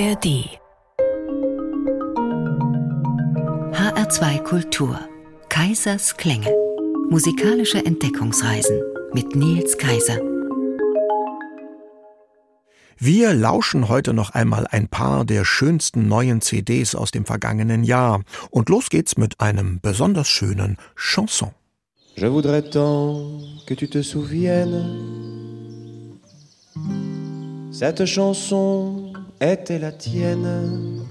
ARD HR2 Kultur Kaisers Klänge Musikalische Entdeckungsreisen mit Nils Kaiser wir lauschen heute noch einmal ein paar der schönsten neuen CDs aus dem vergangenen Jahr. Und los geht's mit einem besonders schönen Chanson. Je voudrais tant que tu te souviennes. Cette chanson était la tienne.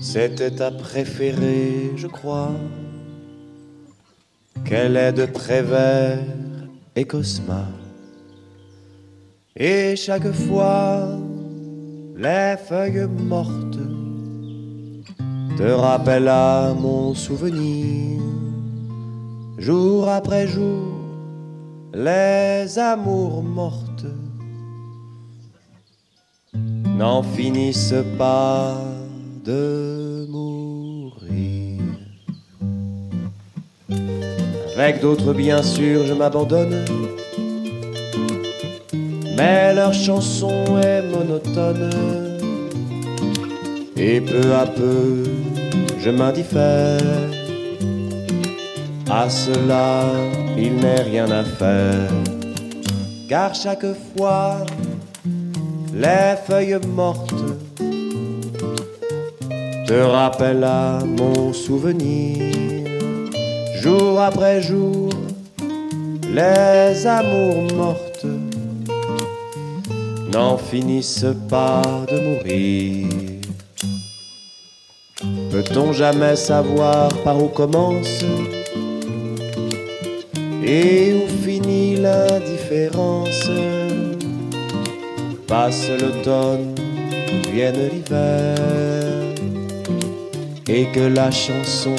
C'était ta préférée, je crois. Qu'elle est de Prévert et Cosma. Et chaque fois, les feuilles mortes te rappellent à mon souvenir. Jour après jour, les amours mortes n'en finissent pas de mourir. Avec d'autres, bien sûr, je m'abandonne mais leur chanson est monotone. Et peu à peu, je m'indiffère. À cela, il n'est rien à faire. Car chaque fois, les feuilles mortes te rappellent à mon souvenir. Jour après jour, les amours mortes n'en finissent pas de mourir. Peut-on jamais savoir par où commence et où finit l'indifférence Passe l'automne, vienne l'hiver, et que la chanson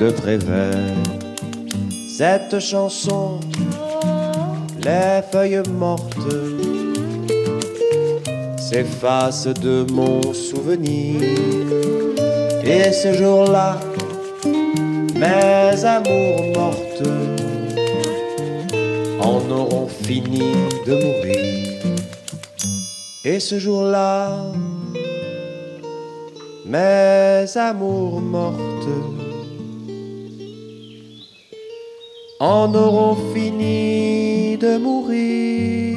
de Prévert, cette chanson, les feuilles mortes, s'efface de mon souvenir. Et ce jour-là, mes amours mortes en auront fini de mourir. Et ce jour-là, mes amours mortes en auront fini de mourir.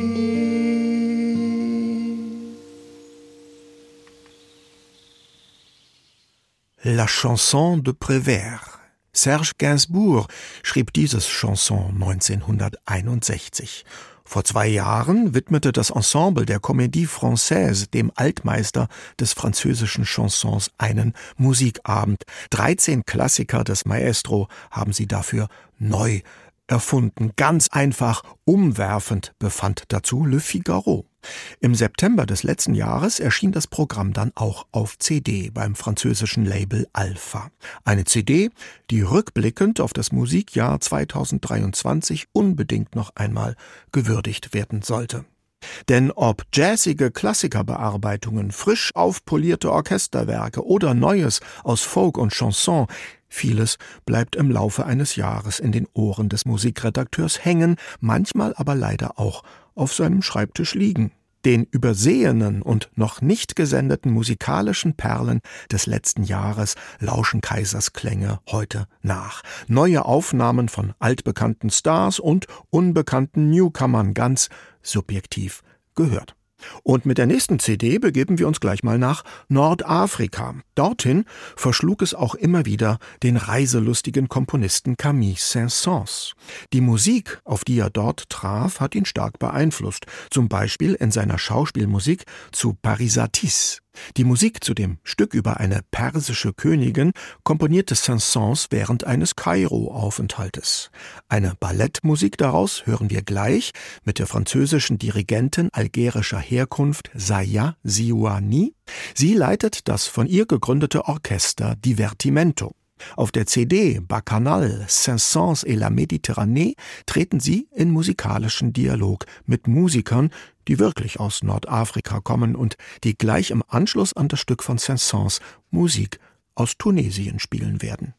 La Chanson de Prévert. Serge Gainsbourg schrieb dieses Chanson 1961. Vor zwei Jahren widmete das Ensemble der Comédie Française dem Altmeister des französischen Chansons einen Musikabend. 13 Klassiker des Maestro haben sie dafür neu erfunden. Ganz einfach, umwerfend befand dazu Le Figaro. Im September des letzten Jahres erschien das Programm dann auch auf CD beim französischen Label Alpha. Eine CD, die rückblickend auf das Musikjahr 2023 unbedingt noch einmal gewürdigt werden sollte. Denn ob jazzige Klassikerbearbeitungen, frisch aufpolierte Orchesterwerke oder Neues aus Folk und Chanson, vieles bleibt im Laufe eines Jahres in den Ohren des Musikredakteurs hängen, manchmal aber leider auch auf seinem Schreibtisch liegen. Den übersehenen und noch nicht gesendeten musikalischen Perlen des letzten Jahres lauschen Kaisers Klänge heute nach. Neue Aufnahmen von altbekannten Stars und unbekannten Newcomern ganz subjektiv gehört. Und mit der nächsten CD begeben wir uns gleich mal nach Nordafrika. Dorthin verschlug es auch immer wieder den reiselustigen Komponisten Camille Saint-Saëns. Die Musik, auf die er dort traf, hat ihn stark beeinflusst, zum Beispiel in seiner Schauspielmusik zu Parisatis. Die Musik zu dem Stück über eine persische Königin komponierte Saint-Saëns während eines Kairo-Aufenthaltes. Eine Ballettmusik daraus hören wir gleich mit der französischen Dirigentin algerischer Herkunft Saya Ziouani. Sie leitet das von ihr gegründete Orchester Divertimento. Auf der CD Bacchanal, Saint-Saëns et la Méditerranée treten sie in musikalischen Dialog mit Musikern, die wirklich aus Nordafrika kommen und die gleich im Anschluss an das Stück von Saint-Saëns Musik aus Tunesien spielen werden.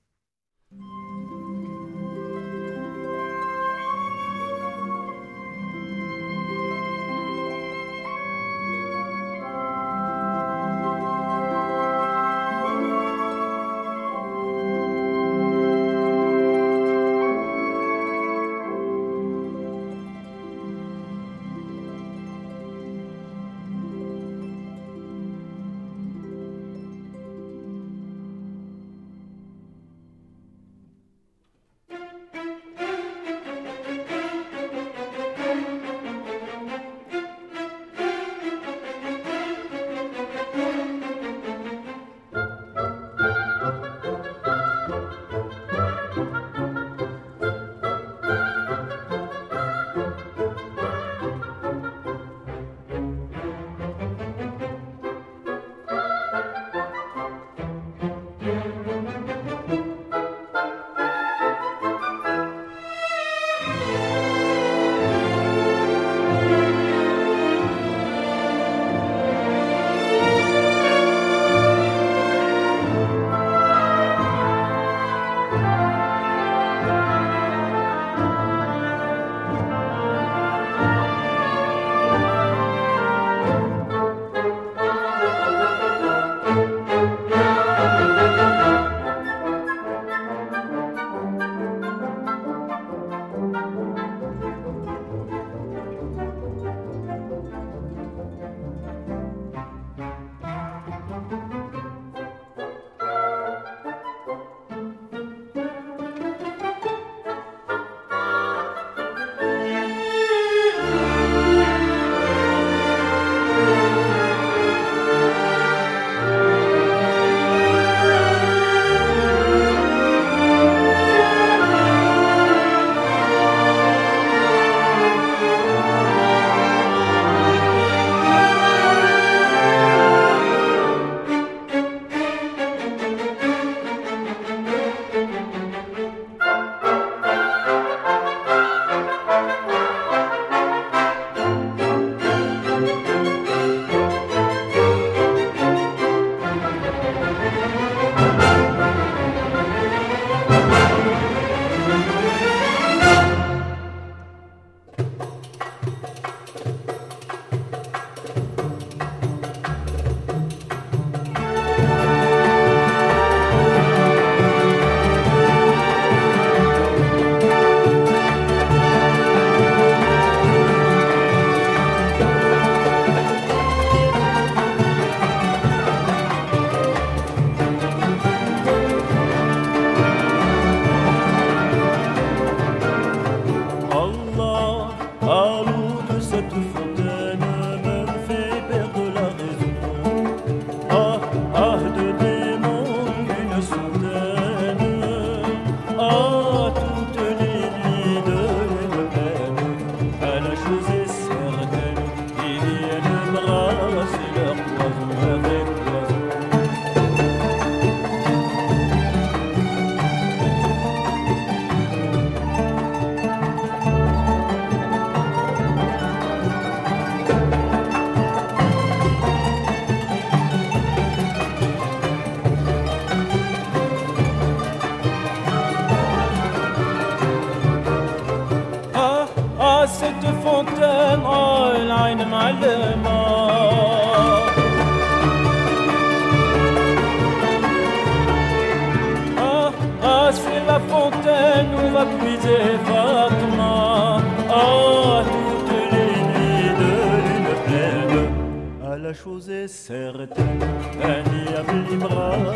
Chose est certaine Un diable libra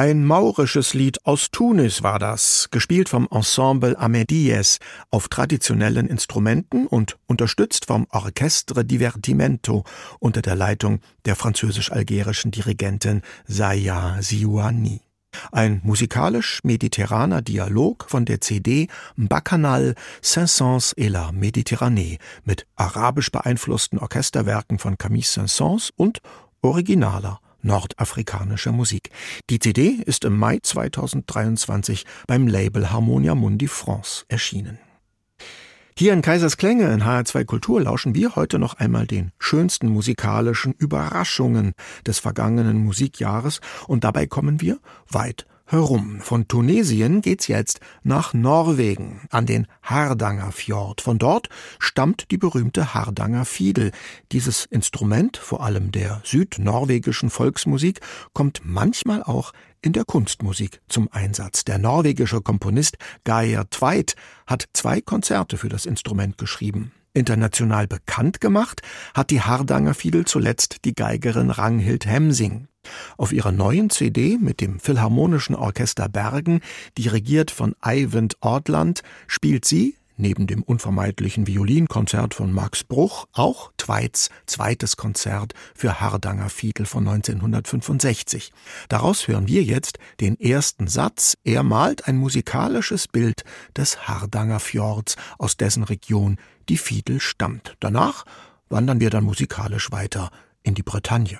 Ein maurisches Lied aus Tunis war das, gespielt vom Ensemble Amedies auf traditionellen Instrumenten und unterstützt vom Orchestre Divertimento unter der Leitung der französisch-algerischen Dirigentin Zaya Ziouani. Ein musikalisch-mediterraner Dialog von der CD Bacchanal Saint-Saëns et la Méditerranée mit arabisch beeinflussten Orchesterwerken von Camille Saint-Saëns und originaler nordafrikanischer Musik. Die CD ist im Mai 2023 beim Label Harmonia Mundi France erschienen. Hier in Kaisers Klänge in HR2 Kultur lauschen wir heute noch einmal den schönsten musikalischen Überraschungen des vergangenen Musikjahres und dabei kommen wir weit herum. Von Tunesien geht's jetzt nach Norwegen, an den Hardanger Fjord. Von dort stammt die berühmte Hardanger Fiedel. Dieses Instrument, vor allem der südnorwegischen Volksmusik, kommt manchmal auch in der Kunstmusik zum Einsatz. Der norwegische Komponist Geir Tveit hat zwei Konzerte für das Instrument geschrieben. International bekannt gemacht hat die Hardanger Fiedel zuletzt die Geigerin Ranghild Hemsing. Auf ihrer neuen CD mit dem Philharmonischen Orchester Bergen, dirigiert von Eivind Ortland, spielt sie neben dem unvermeidlichen Violinkonzert von Max Bruch auch Tveits zweites Konzert für Hardanger Fiedel von 1965. Daraus hören wir jetzt den ersten Satz. Er malt ein musikalisches Bild des Hardanger Fjords, aus dessen Region die Fiedel stammt. Danach wandern wir dann musikalisch weiter in die Bretagne.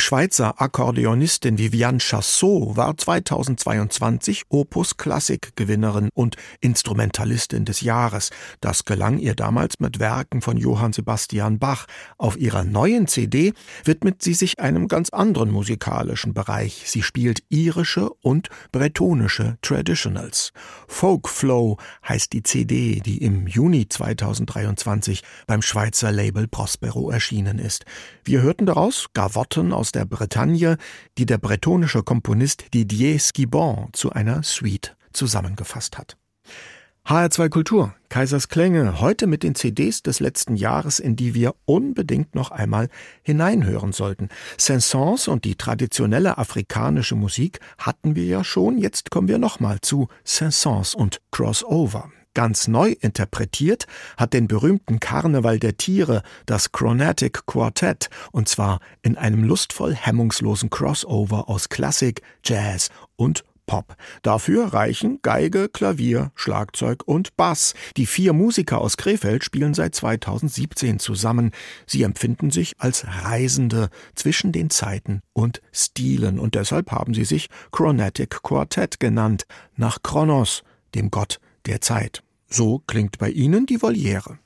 Die Schweizer Akkordeonistin Viviane Chassot war 2022 Opus Klassik Gewinnerin und Instrumentalistin des Jahres. Das gelang ihr damals mit Werken von Johann Sebastian Bach. Auf ihrer neuen CD widmet sie sich einem ganz anderen musikalischen Bereich. Sie spielt irische und bretonische Traditionals. Folk Flow heißt die CD, die im Juni 2023 beim Schweizer Label Prospero erschienen ist. Wir hörten daraus Gavotten aus der Bretagne, die der bretonische Komponist Didier Skibon zu einer Suite zusammengefasst hat. HR2 Kultur, Kaisers Klänge, heute mit den CDs des letzten Jahres, in die wir unbedingt noch einmal hineinhören sollten. Saint-Saëns und die traditionelle afrikanische Musik hatten wir ja schon, jetzt kommen wir nochmal zu Saint-Saëns und Crossover. Ganz neu interpretiert hat den berühmten Karneval der Tiere das Chronatic Quartet, und zwar in einem lustvoll hemmungslosen Crossover aus Klassik, Jazz und Pop. Dafür reichen Geige, Klavier, Schlagzeug und Bass. Die vier Musiker aus Krefeld spielen seit 2017 zusammen. Sie empfinden sich als Reisende zwischen den Zeiten und Stilen und deshalb haben sie sich Chronatic Quartet genannt, nach Kronos, dem Gott der Zeit. So klingt bei Ihnen die Voliere.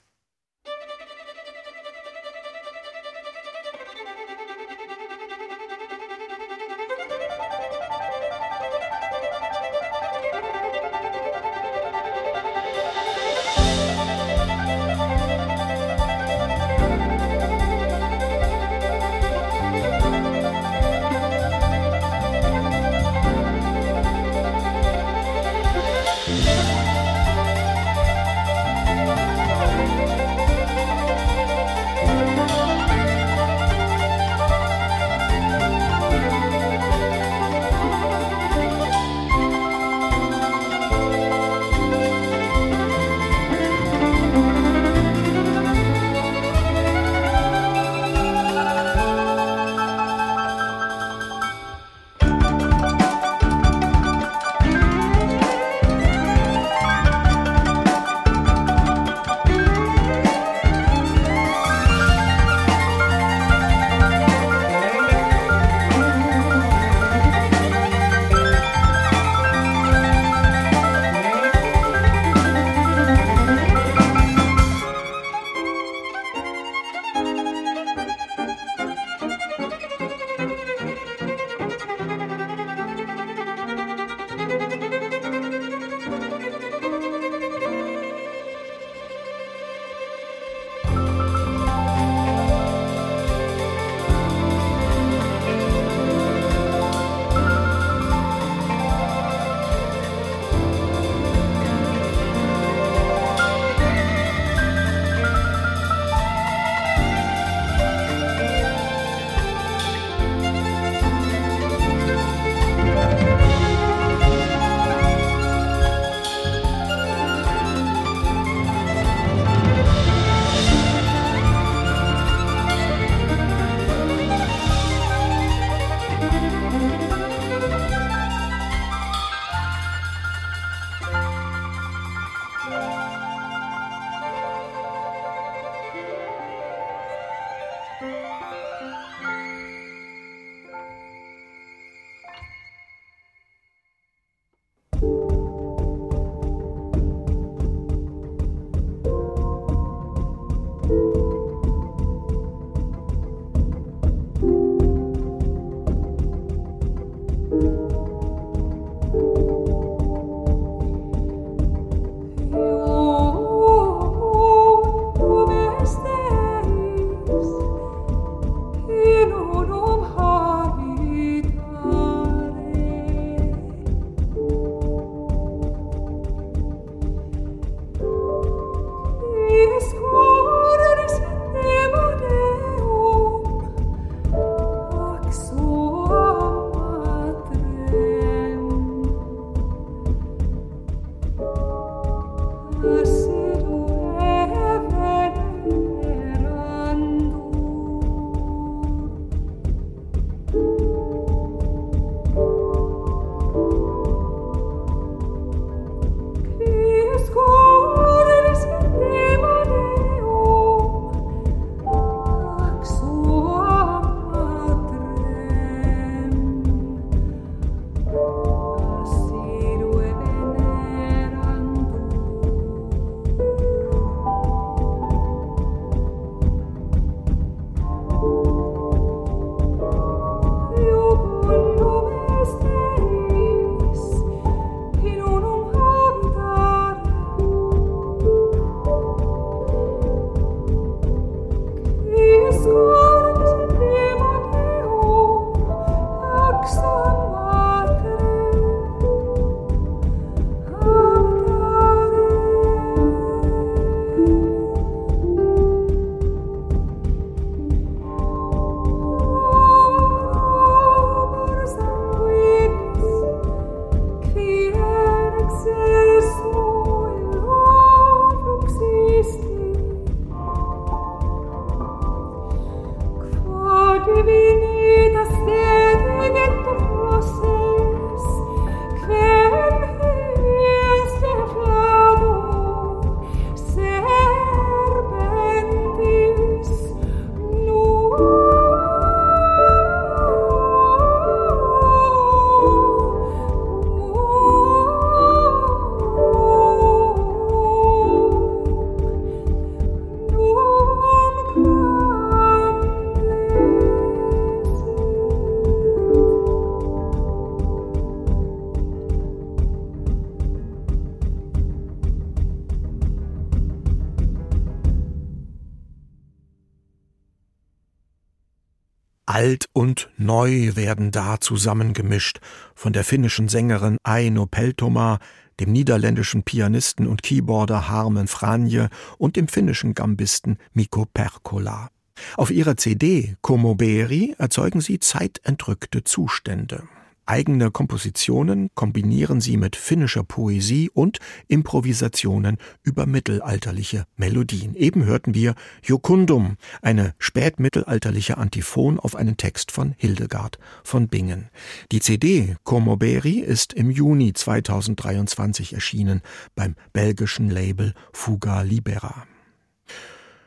Neu werden da zusammengemischt von der finnischen Sängerin Aino Peltoma, dem niederländischen Pianisten und Keyboarder Harmen Franje und dem finnischen Gambisten Mikko Perkola. Auf ihrer CD Komoberi erzeugen sie zeitentrückte Zustände. Eigene Kompositionen kombinieren sie mit finnischer Poesie und Improvisationen über mittelalterliche Melodien. Eben hörten wir Jokundum, eine spätmittelalterliche Antiphon auf einen Text von Hildegard von Bingen. Die CD Komoberi ist im Juni 2023 erschienen beim belgischen Label Fuga Libera.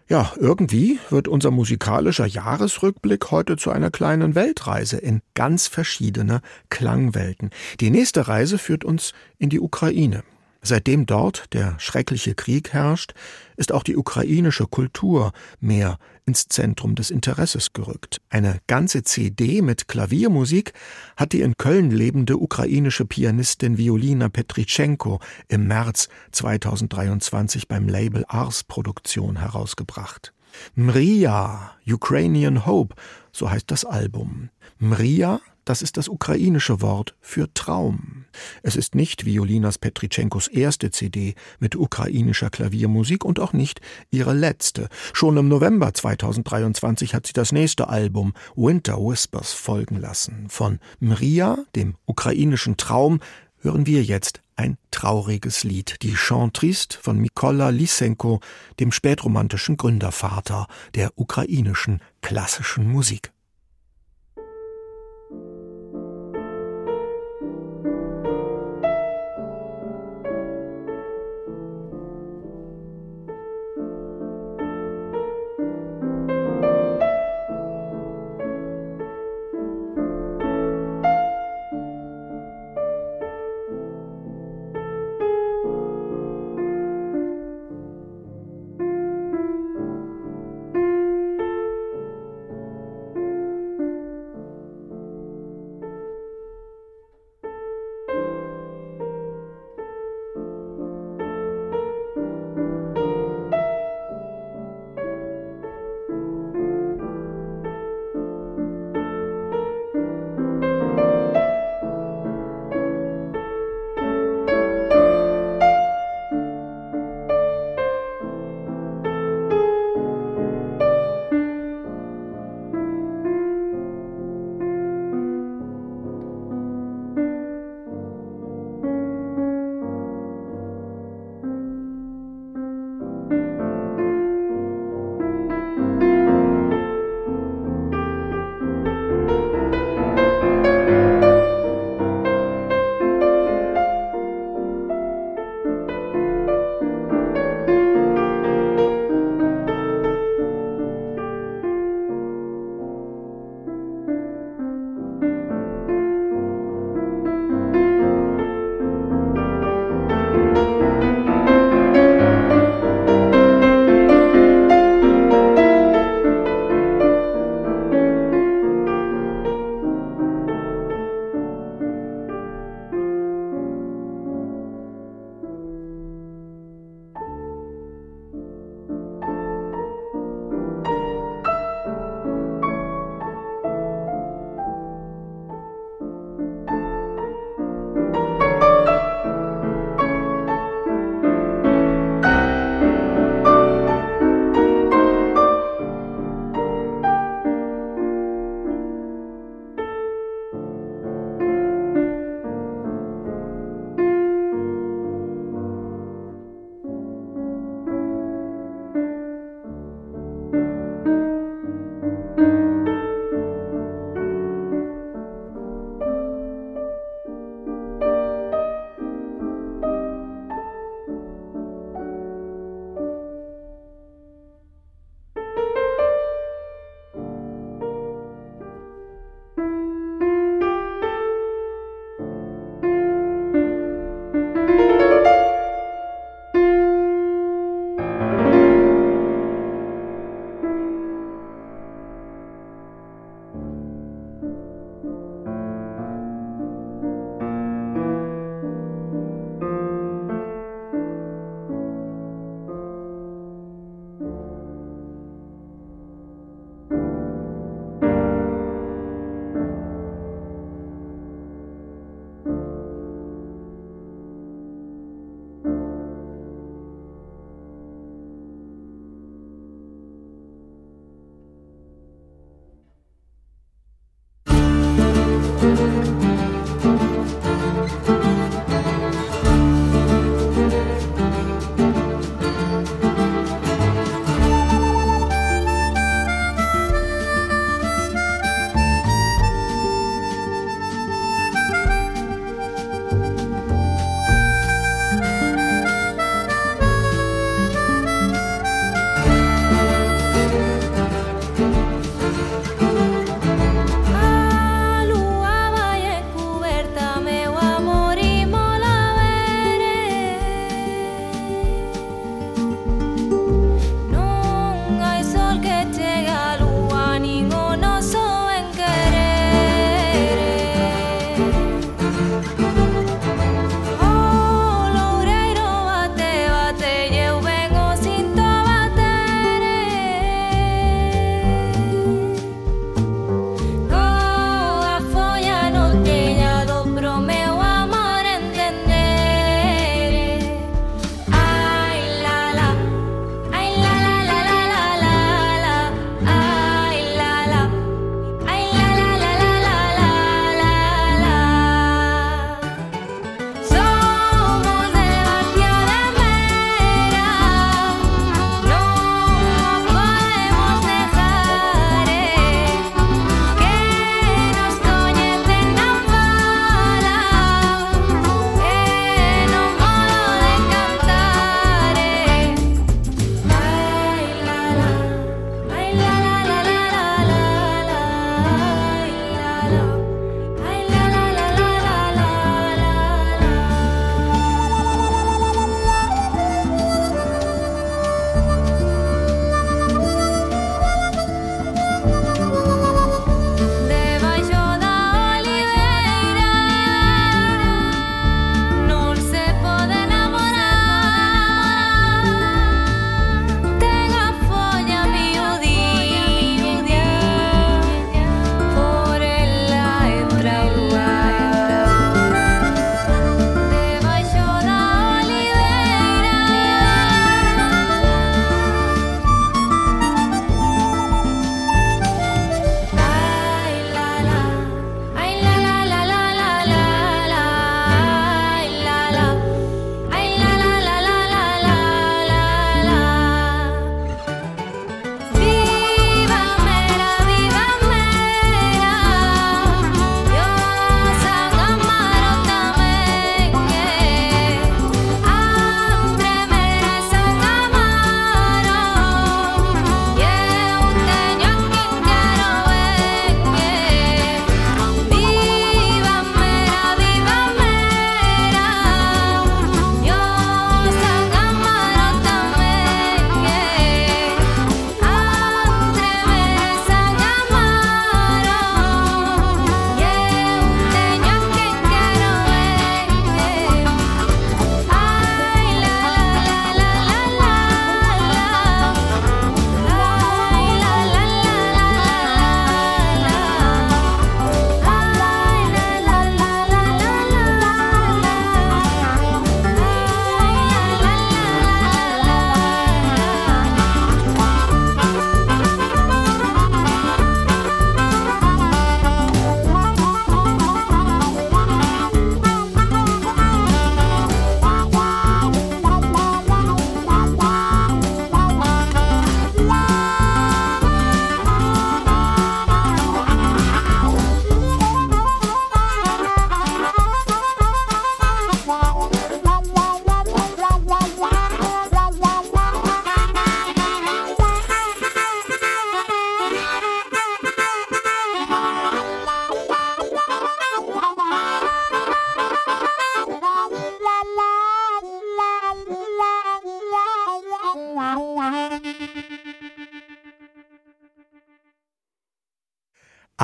Ja, irgendwie wird unser musikalischer Jahresrückblick heute zu einer kleinen Weltreise in ganz verschiedene Klangwelten. Die nächste Reise führt uns in die Ukraine. Seitdem dort der schreckliche Krieg herrscht, ist auch die ukrainische Kultur mehr ins Zentrum des Interesses gerückt. Eine ganze CD mit Klaviermusik hat die in Köln lebende ukrainische Pianistin Violina Petritschenko im März 2023 beim Label Ars Produktion herausgebracht. Mria, Ukrainian Hope, so heißt das Album. Mria das ist das ukrainische Wort für Traum. Es ist nicht Violinas Petritschenkos erste CD mit ukrainischer Klaviermusik und auch nicht ihre letzte. Schon im November 2023 hat sie das nächste Album Winter Whispers folgen lassen. Von Mria, dem ukrainischen Traum, hören wir jetzt ein trauriges Lied, die Chantriste von Mikola Lysenko, dem spätromantischen Gründervater der ukrainischen klassischen Musik.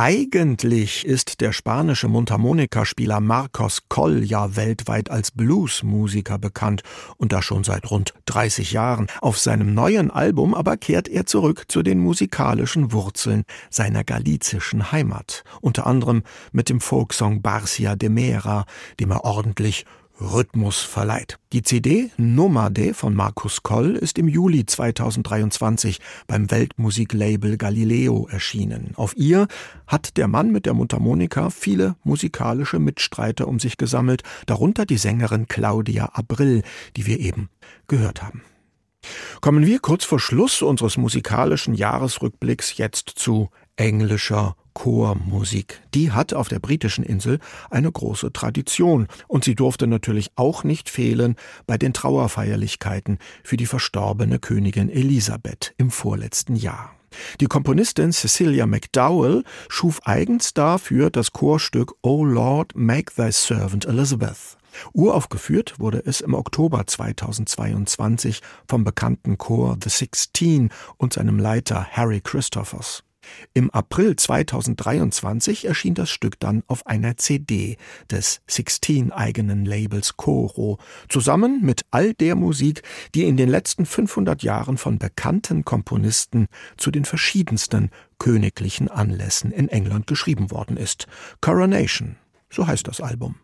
Eigentlich ist der spanische Mundharmonikaspieler Marcos Coll ja weltweit als Bluesmusiker bekannt und das schon seit rund 30 Jahren. Auf seinem neuen Album aber kehrt er zurück zu den musikalischen Wurzeln seiner galizischen Heimat, unter anderem mit dem Folksong Barcia de Mera, dem er ordentlich Rhythmus verleiht. Die CD Nomade von Markus Koll ist im Juli 2023 beim Weltmusiklabel Galileo erschienen. Auf ihr hat der Mann mit der Mundharmonika viele musikalische Mitstreiter um sich gesammelt, darunter die Sängerin Claudia Abril, die wir eben gehört haben. Kommen wir kurz vor Schluss unseres musikalischen Jahresrückblicks jetzt zu englischer Chormusik. Die hat auf der britischen Insel eine große Tradition und sie durfte natürlich auch nicht fehlen bei den Trauerfeierlichkeiten für die verstorbene Königin Elisabeth im vorletzten Jahr. Die Komponistin Cecilia McDowell schuf eigens dafür das Chorstück O Lord, make thy servant Elizabeth. Uraufgeführt wurde es im Oktober 2022 vom bekannten Chor The Sixteen und seinem Leiter Harry Christophers. Im April 2023 erschien das Stück dann auf einer CD des Sixteen-eigenen Labels Coro, zusammen mit all der Musik, die in den letzten 500 Jahren von bekannten Komponisten zu den verschiedensten königlichen Anlässen in England geschrieben worden ist. Coronation, so heißt das Album.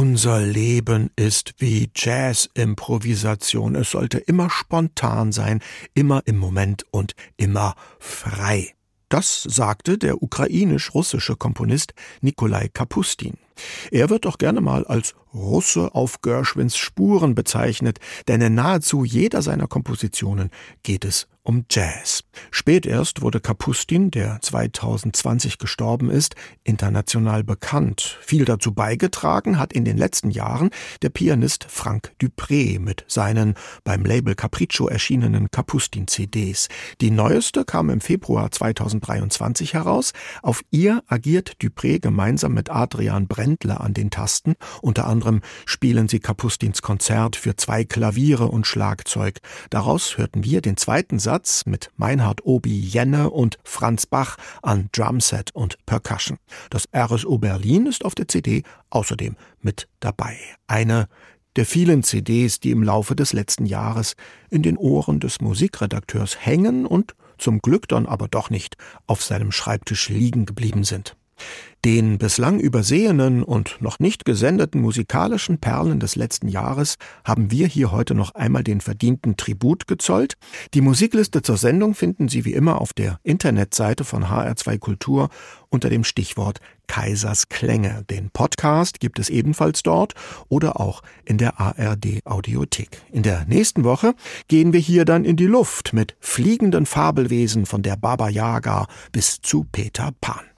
Unser Leben ist wie Jazz-Improvisation. Es sollte immer spontan sein, immer im Moment und immer frei. Das sagte der ukrainisch-russische Komponist Nikolai Kapustin. Er wird auch gerne mal als Russe auf Gershwins Spuren bezeichnet, denn in nahezu jeder seiner Kompositionen geht es um Jazz. Spät erst wurde Kapustin, der 2020 gestorben ist, international bekannt. Viel dazu beigetragen hat in den letzten Jahren der Pianist Frank Dupré mit seinen beim Label Capriccio erschienenen Kapustin-CDs. Die neueste kam im Februar 2023 heraus. Auf ihr agiert Dupré gemeinsam mit Adrian Brendler an den Tasten, unter anderem spielen sie Kapustins Konzert für zwei Klaviere und Schlagzeug. Daraus hörten wir den zweiten Satz mit Meinhard Obi Jenne und Franz Bach an Drumset und Percussion. Das RSO Berlin ist auf der CD außerdem mit dabei. Eine der vielen CDs, die im Laufe des letzten Jahres in den Ohren des Musikredakteurs hängen und zum Glück dann aber doch nicht auf seinem Schreibtisch liegen geblieben sind. Den bislang übersehenen und noch nicht gesendeten musikalischen Perlen des letzten Jahres haben wir hier heute noch einmal den verdienten Tribut gezollt. Die Musikliste zur Sendung finden Sie wie immer auf der Internetseite von HR2 Kultur unter dem Stichwort Kaisers Klänge. Den Podcast gibt es ebenfalls dort oder auch in der ARD Audiothek. In der nächsten Woche gehen wir hier dann in die Luft mit fliegenden Fabelwesen von der Baba Yaga bis zu Peter Pan.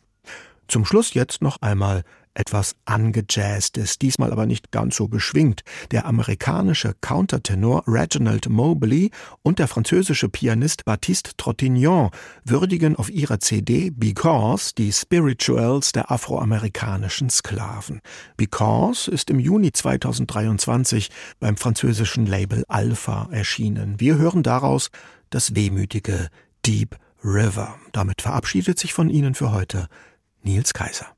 Zum Schluss jetzt noch einmal etwas angejazztes, diesmal aber nicht ganz so beschwingt. Der amerikanische Countertenor Reginald Mobley und der französische Pianist Baptiste Trottignon würdigen auf ihrer CD Because die Spirituals der afroamerikanischen Sklaven. Because ist im Juni 2023 beim französischen Label Alpha erschienen. Wir hören daraus das wehmütige Deep River. Damit verabschiedet sich von Ihnen für heute Nils Kaiser.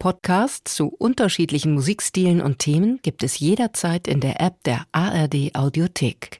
Podcasts zu unterschiedlichen Musikstilen und Themen gibt es jederzeit in der App der ARD Audiothek.